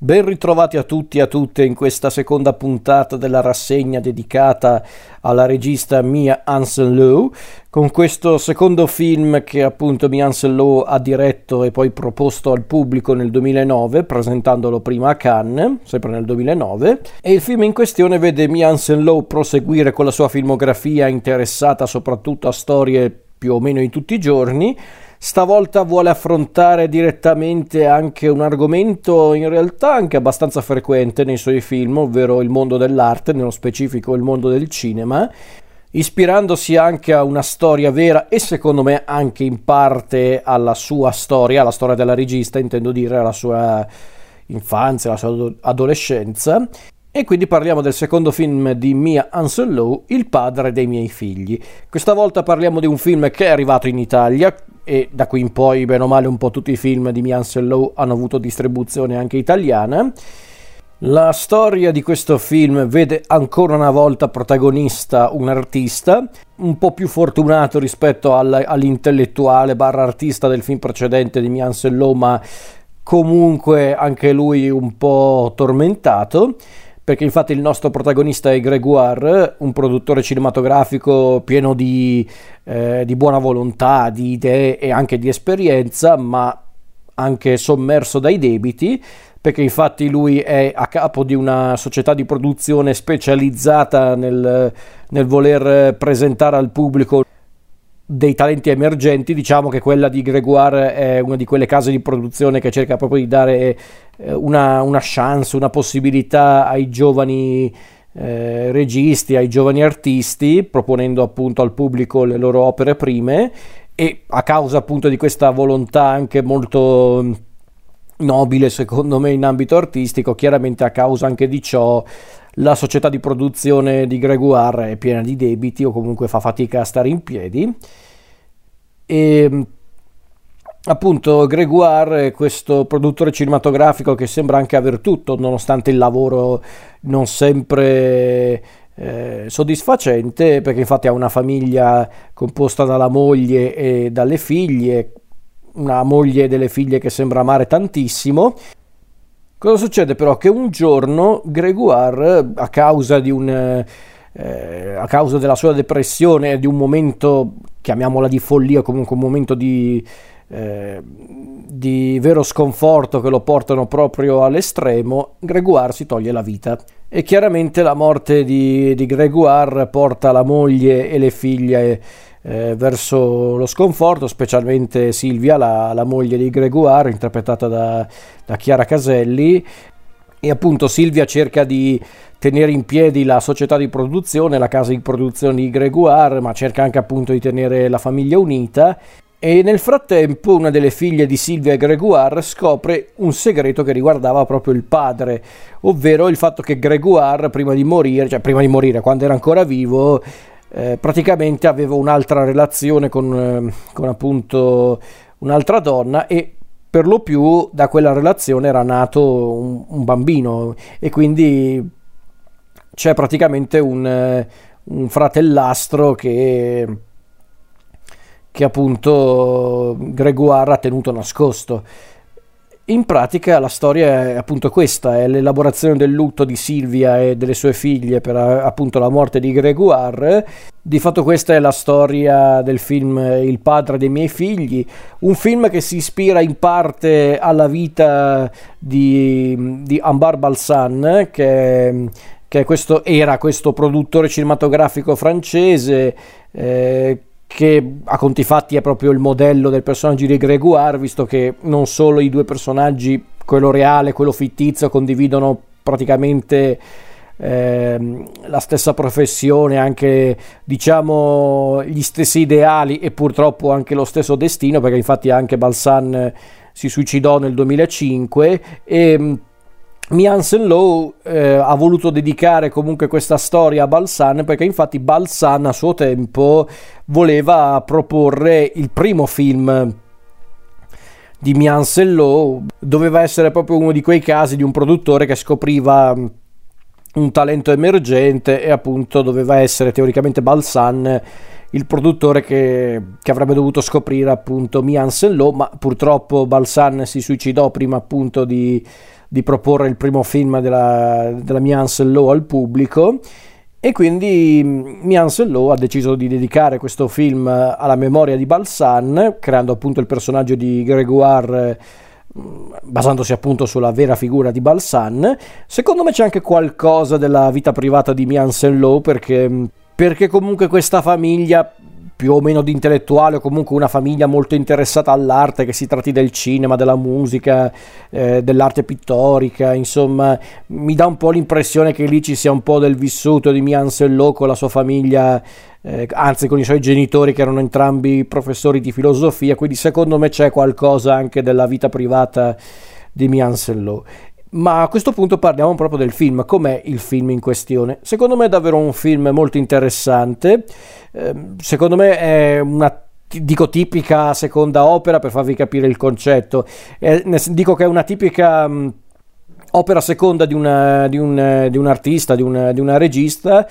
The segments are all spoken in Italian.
Ben ritrovati a tutti e a tutte in questa seconda puntata della rassegna dedicata alla regista Mia Hansen-Lowe, con questo secondo film che appunto Mia Hansen-Lowe ha diretto e poi proposto al pubblico nel 2009, presentandolo prima a Cannes, sempre nel 2009, e il film in questione vede Mia Hansen-Lowe proseguire con la sua filmografia interessata soprattutto a storie più o meno di tutti i giorni, Stavolta vuole affrontare direttamente anche un argomento in realtà anche abbastanza frequente nei suoi film, ovvero il mondo dell'arte, nello specifico il mondo del cinema, ispirandosi anche a una storia vera e secondo me anche in parte alla sua storia, alla storia della regista, intendo dire alla sua infanzia, alla sua adolescenza. E quindi parliamo del secondo film di Mia Anselou, Il padre dei miei figli. Questa volta parliamo di un film che è arrivato in Italia, e da qui in poi, bene o male, un po' tutti i film di Mian Lowe hanno avuto distribuzione anche italiana. La storia di questo film vede ancora una volta protagonista un artista, un po' più fortunato rispetto all, all'intellettuale barra artista del film precedente di Mian Lowe, ma comunque anche lui un po' tormentato perché infatti il nostro protagonista è Gregoire, un produttore cinematografico pieno di, eh, di, buona volontà, di idee e anche di esperienza, ma anche sommerso dai debiti, perché infatti lui è a capo di una società di produzione specializzata nel, nel voler presentare al pubblico dei talenti emergenti, diciamo che quella di Gregoire è una di quelle case di produzione che cerca proprio di dare eh, una, una chance, una possibilità ai giovani eh, registi, ai giovani artisti, proponendo appunto al pubblico le loro opere prime e a causa appunto di questa volontà anche molto nobile secondo me in ambito artistico, chiaramente a causa anche di ciò la società di produzione di Gregoire è piena di debiti o comunque fa fatica a stare in piedi. E appunto Gregoire questo produttore cinematografico che sembra anche aver tutto, nonostante il lavoro non sempre eh, soddisfacente, perché infatti ha una famiglia composta dalla moglie e dalle figlie, una moglie e delle figlie che sembra amare tantissimo Cosa succede però? Che un giorno Gregoire, a causa, di un, eh, a causa della sua depressione di un momento, chiamiamola di follia, comunque un momento di, eh, di vero sconforto che lo portano proprio all'estremo, Gregoire si toglie la vita. E chiaramente la morte di, di Gregoire porta la moglie e le figlie eh, verso lo sconforto, specialmente Silvia, la, la moglie di Gregoire, interpretata da, da Chiara Caselli. E appunto Silvia cerca di tenere in piedi la società di produzione, la casa di produzione di Gregoire, ma cerca anche appunto di tenere la famiglia unita. E nel frattempo una delle figlie di Silvia Gregoire scopre un segreto che riguardava proprio il padre, ovvero il fatto che Gregoire prima di morire, cioè prima di morire, quando era ancora vivo, eh, praticamente avevo un'altra relazione con, eh, con appunto un'altra donna e per lo più da quella relazione era nato un, un bambino e quindi c'è praticamente un, eh, un fratellastro che, che appunto Gregoire ha tenuto nascosto. In pratica la storia è appunto questa, è l'elaborazione del lutto di Silvia e delle sue figlie per appunto la morte di Gregoire. Di fatto questa è la storia del film Il padre dei miei figli, un film che si ispira in parte alla vita di, di Ambar Balsan, che, che questo, era questo produttore cinematografico francese eh, che a conti fatti è proprio il modello del personaggio di Gregoire, visto che non solo i due personaggi, quello reale e quello fittizio, condividono praticamente eh, la stessa professione, anche diciamo gli stessi ideali e purtroppo anche lo stesso destino, perché infatti anche Balsan si suicidò nel 2005 e Miansen Lowe eh, ha voluto dedicare comunque questa storia a Balsan perché infatti Balsan a suo tempo voleva proporre il primo film di Miansen Lowe, doveva essere proprio uno di quei casi di un produttore che scopriva un talento emergente e appunto doveva essere teoricamente Balsan il produttore che, che avrebbe dovuto scoprire appunto Miansen Lowe, ma purtroppo Balsan si suicidò prima appunto di di proporre il primo film della, della mia Ansel Law al pubblico e quindi Mian Sello ha deciso di dedicare questo film alla memoria di Balsan, creando appunto il personaggio di Gregoire basandosi appunto sulla vera figura di Balsan. Secondo me c'è anche qualcosa della vita privata di Mian Sello perché, perché comunque questa famiglia più o meno di intellettuale o comunque una famiglia molto interessata all'arte, che si tratti del cinema, della musica, eh, dell'arte pittorica, insomma, mi dà un po' l'impressione che lì ci sia un po' del vissuto di Mian Sello con la sua famiglia, eh, anzi con i suoi genitori che erano entrambi professori di filosofia, quindi secondo me c'è qualcosa anche della vita privata di Mian Sello. Ma a questo punto parliamo proprio del film. Com'è il film in questione? Secondo me è davvero un film molto interessante. Ehm, secondo me è una dico tipica seconda opera per farvi capire il concetto. dico che è una tipica mh, opera seconda di, una, di, un, di un, artista, di una, di una regista,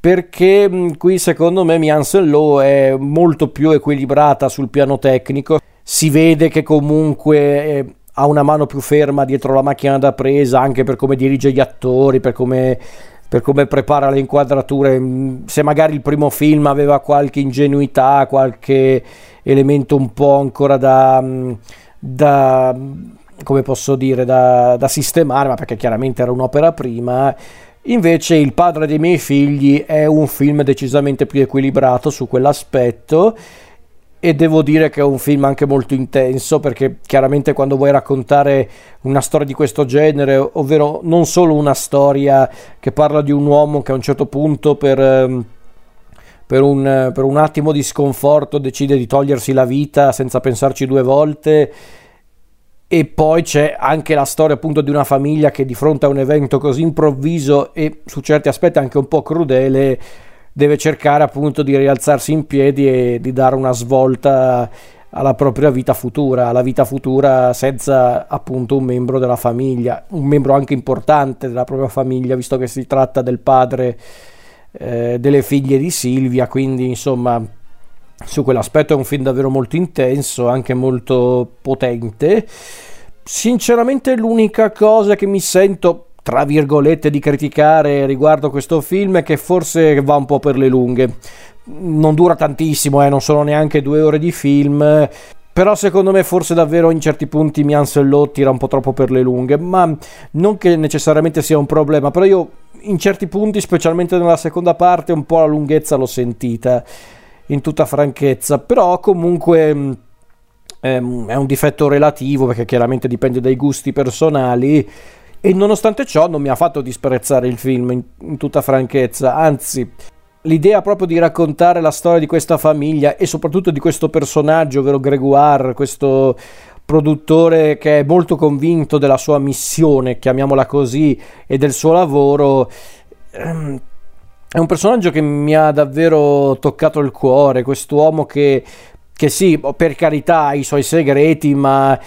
perché mh, qui secondo me Miansen Law è molto più equilibrata sul piano tecnico. Si vede che comunque... Ha una mano più ferma dietro la macchina da presa anche per come dirige gli attori, per come, per come prepara le inquadrature. Mm, se magari il primo film aveva qualche ingenuità, qualche elemento un po' ancora da, mm, da come posso dire, da, da sistemare, ma perché chiaramente era un'opera prima. Invece Il padre dei miei figli è un film decisamente più equilibrato su quell'aspetto e devo dire che è un film anche molto intenso perché chiaramente quando vuoi raccontare una storia di questo genere, ovvero non solo una storia che parla di un uomo che a un certo punto per, ehm, per, un, per un attimo di sconforto decide di togliersi la vita senza pensarci due volte. E poi c'è anche la storia appunto di una famiglia che di fronte a un evento così improvviso e su certi aspetti anche un po' crudele deve cercare appunto di rialzarsi in piedi e di dare una svolta alla propria vita futura, alla vita futura senza appunto un membro della famiglia, un membro anche importante della propria famiglia, visto che si tratta del padre eh, delle figlie di Silvia, quindi insomma su quell'aspetto è un film davvero molto intenso, anche molto potente. Sinceramente l'unica cosa che mi sento tra virgolette, di criticare riguardo questo film che forse va un po' per le lunghe. Non dura tantissimo, eh, non sono neanche due ore di film. Però secondo me forse davvero in certi punti Mian Sellot tira un po' troppo per le lunghe, ma non che necessariamente sia un problema, però io in certi punti, specialmente nella seconda parte, un po' la lunghezza l'ho sentita, in tutta franchezza, però comunque ehm, è un difetto relativo perché chiaramente dipende dai gusti personali e nonostante ciò non mi ha fatto disprezzare il film in, in tutta franchezza, anzi l'idea proprio di raccontare la storia di questa famiglia e soprattutto di questo personaggio, ovvero Gregoire, questo produttore che è molto convinto della sua missione, chiamiamola così, e del suo lavoro. Ehm, è un personaggio che mi ha davvero toccato il cuore, quest'uomo che, che sì, per carità ha i suoi segreti, ma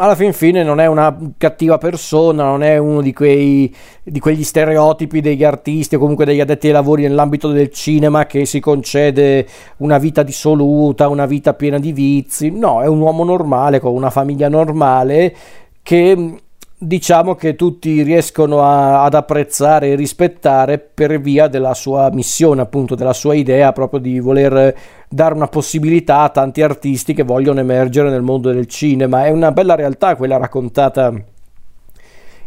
alla fin fine non è una cattiva persona, non è uno di, quei, di quegli stereotipi degli artisti o comunque degli addetti ai lavori nell'ambito del cinema che si concede una vita dissoluta, una vita piena di vizi. No, è un uomo normale con una famiglia normale che diciamo che tutti riescono a, ad apprezzare e rispettare per via della sua missione, appunto, della sua idea proprio di voler dare una possibilità a tanti artisti che vogliono emergere nel mondo del cinema. È una bella realtà quella raccontata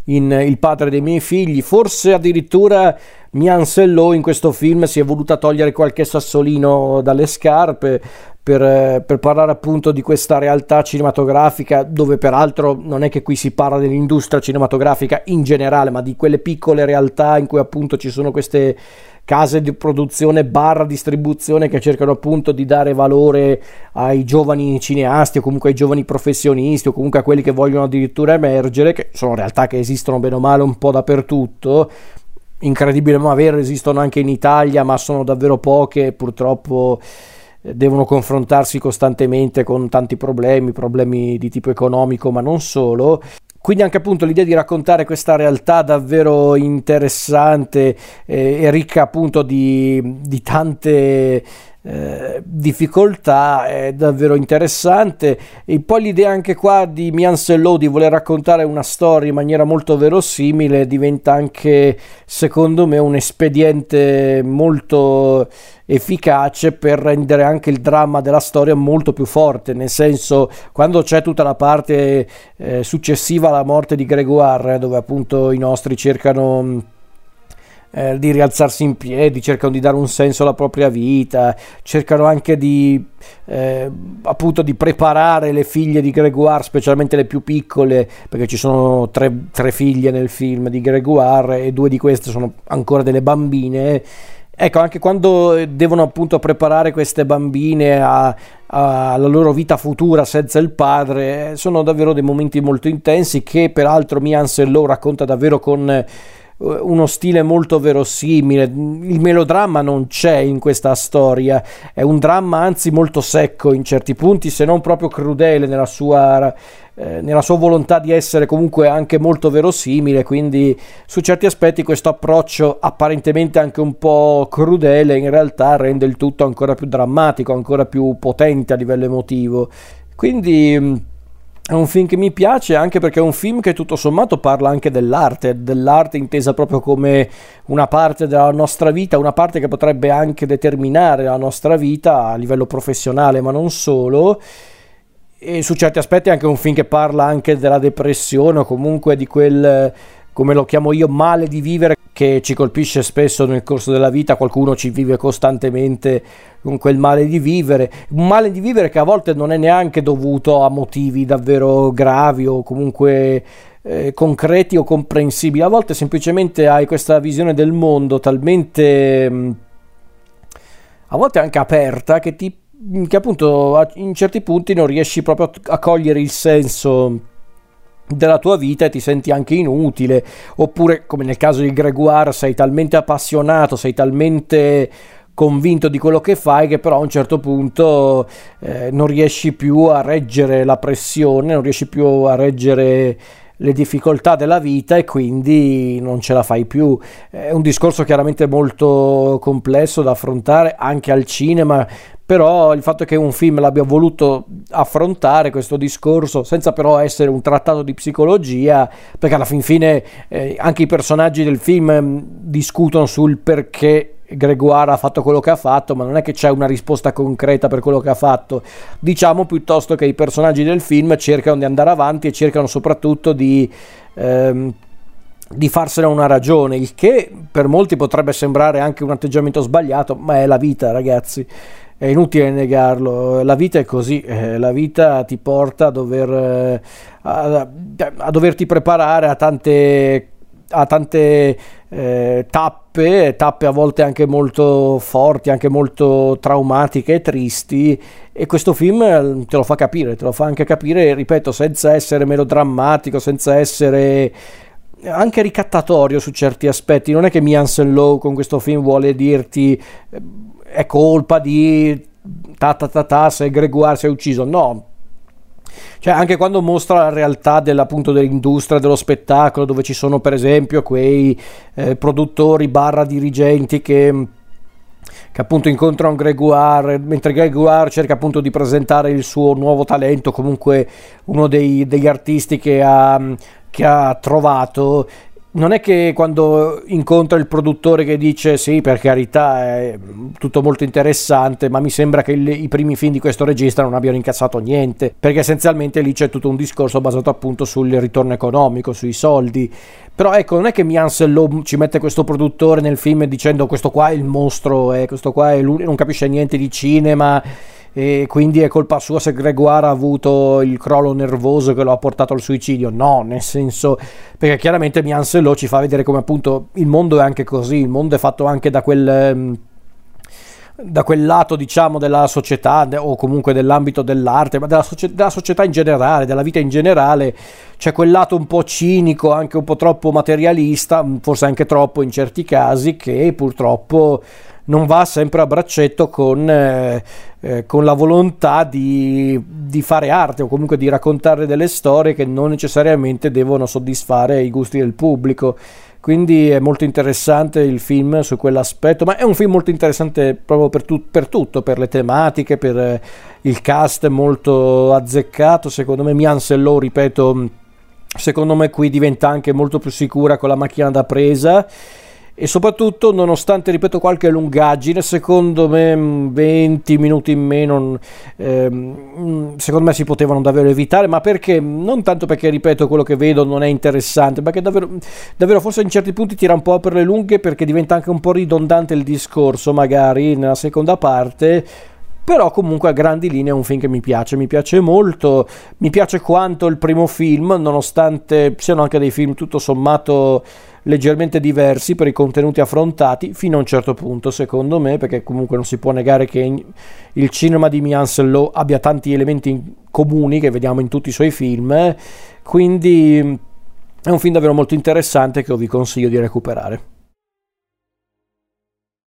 in Il padre dei miei figli, forse addirittura Mian Sello in questo film si è voluta togliere qualche sassolino dalle scarpe per, per, parlare appunto di questa realtà cinematografica dove peraltro non è che qui si parla dell'industria cinematografica in generale ma di quelle piccole realtà in cui appunto ci sono queste case di produzione barra distribuzione che cercano appunto di dare valore ai giovani cineasti o comunque ai giovani professionisti o comunque a quelli che vogliono addirittura emergere che sono realtà che esistono bene o male un po' dappertutto incredibile ma vero esistono anche in Italia ma sono davvero poche purtroppo devono confrontarsi costantemente con tanti problemi, problemi di tipo economico, ma non solo. Quindi anche appunto l'idea di raccontare questa realtà davvero interessante eh, e ricca appunto di, di tante eh, difficoltà, è davvero interessante. E poi l'idea anche qua di Mian Sello di voler raccontare una storia in maniera molto verosimile diventa anche, secondo me, un espediente molto efficace per rendere anche il dramma della storia molto più forte, nel senso quando c'è tutta la parte eh, successiva alla morte di Gregoire, dove appunto i nostri cercano eh, di rialzarsi in piedi, cercano di dare un senso alla propria vita, cercano anche di eh, appunto di preparare le figlie di Gregoire, specialmente le più piccole, perché ci sono tre, tre figlie nel film di Gregoire e due di queste sono ancora delle bambine. Ecco, anche quando devono appunto preparare queste bambine alla loro vita futura senza il padre, sono davvero dei momenti molto intensi che peraltro Mian Sello racconta davvero con uno stile molto verosimile. Il melodramma non c'è in questa storia, è un dramma anzi molto secco in certi punti, se non proprio crudele nella sua, eh, nella sua volontà di essere comunque anche molto verosimile. Quindi, su certi aspetti, questo approccio apparentemente anche un po' crudele in realtà rende il tutto ancora più drammatico, ancora più potente a livello emotivo. Quindi è un film che mi piace anche perché è un film che tutto sommato parla anche dell'arte, dell'arte intesa proprio come una parte della nostra vita, una parte che potrebbe anche determinare la nostra vita a livello professionale, ma non solo. E su certi aspetti è anche un film che parla anche della depressione o comunque di quel, come lo chiamo io, male di vivere che ci colpisce spesso nel corso della vita, qualcuno ci vive costantemente con quel male di vivere, un male di vivere che a volte non è neanche dovuto a motivi davvero gravi o comunque eh, concreti o comprensibili, a volte semplicemente hai questa visione del mondo talmente mm, a volte anche aperta che ti che appunto in certi punti non riesci proprio a cogliere il senso della tua vita e ti senti anche inutile, oppure come nel caso di Gregoire sei talmente appassionato, sei talmente convinto di quello che fai che però a un certo punto eh, non riesci più a reggere la pressione, non riesci più a reggere le difficoltà della vita e quindi non ce la fai più. È un discorso chiaramente molto complesso da affrontare anche al cinema, però il fatto che un film l'abbia voluto affrontare questo discorso senza però essere un trattato di psicologia, perché alla fin fine eh, anche i personaggi del film mm, discutono sul perché Gregoire ha fatto quello che ha fatto, ma non è che c'è una risposta concreta per quello che ha fatto. Diciamo piuttosto che i personaggi del film cercano di andare avanti e cercano soprattutto di... Ehm, di farsene una ragione, il che per molti potrebbe sembrare anche un atteggiamento sbagliato, ma è la vita, ragazzi è inutile negarlo, la vita è così, eh, la vita ti porta a, dover, eh, a, a doverti preparare a tante, a tante eh, tappe, tappe a volte anche molto forti, anche molto traumatiche e tristi e questo film eh, te lo fa capire, te lo fa anche capire, ripeto, senza essere melodrammatico, senza essere anche ricattatorio su certi aspetti. Non è che Mian Lowe con questo film vuole dirti eh, è colpa di ta ta ta ta se Gregoire si è ucciso, no. Cioè, anche quando mostra la realtà dell'appunto dell'industria dello spettacolo, dove ci sono per esempio quei eh, produttori barra dirigenti che che appunto incontrano Gregoire, mentre Gregoire cerca appunto di presentare il suo nuovo talento, comunque uno dei, degli artisti che ha, che ha trovato non è che quando incontra il produttore che dice sì, per carità, è tutto molto interessante, ma mi sembra che il, i primi film di questo regista non abbiano incazzato niente, perché essenzialmente lì c'è tutto un discorso basato appunto sul ritorno economico, sui soldi. Però ecco, non è che Miansel ci mette questo produttore nel film dicendo questo qua è il mostro, eh, questo qua è non capisce niente di cinema e quindi è colpa sua se Gregoire ha avuto il crollo nervoso che lo ha portato al suicidio. No, nel senso, perché chiaramente Miansello ci fa vedere come appunto il mondo è anche così, il mondo è fatto anche da quel... Ehm, da quel lato diciamo della società o comunque dell'ambito dell'arte ma della, socie- della, società in generale della vita in generale c'è quel lato un po' cinico anche un po' troppo materialista forse anche troppo in certi casi che purtroppo non va sempre a braccetto con, eh, eh, con la volontà di, di, fare arte o comunque di raccontare delle storie che non necessariamente devono soddisfare i gusti del pubblico. quindi è molto interessante il film su quell'aspetto, ma è un film molto interessante proprio per, tu- per tutto, per le tematiche, per eh, il cast molto azzeccato, secondo me Miansellò, ripeto, secondo me qui diventa anche molto più sicura con la macchina da presa e soprattutto nonostante ripeto qualche lungaggine secondo me 20 mm, minuti in meno ehm, secondo me si potevano davvero evitare ma perché? Non tanto perché ripeto quello che vedo non è interessante ma che davvero, davvero forse in certi punti tira un po' per le lunghe perché diventa anche un po' ridondante il discorso magari nella seconda parte però comunque a grandi linee è un film che mi piace, mi piace molto, mi piace quanto il primo film, nonostante siano anche dei film tutto sommato leggermente diversi per i contenuti affrontati fino a un certo punto secondo me perché comunque non si può negare che il cinema di Mianselo abbia tanti elementi comuni che vediamo in tutti i suoi film quindi è un film davvero molto interessante che vi consiglio di recuperare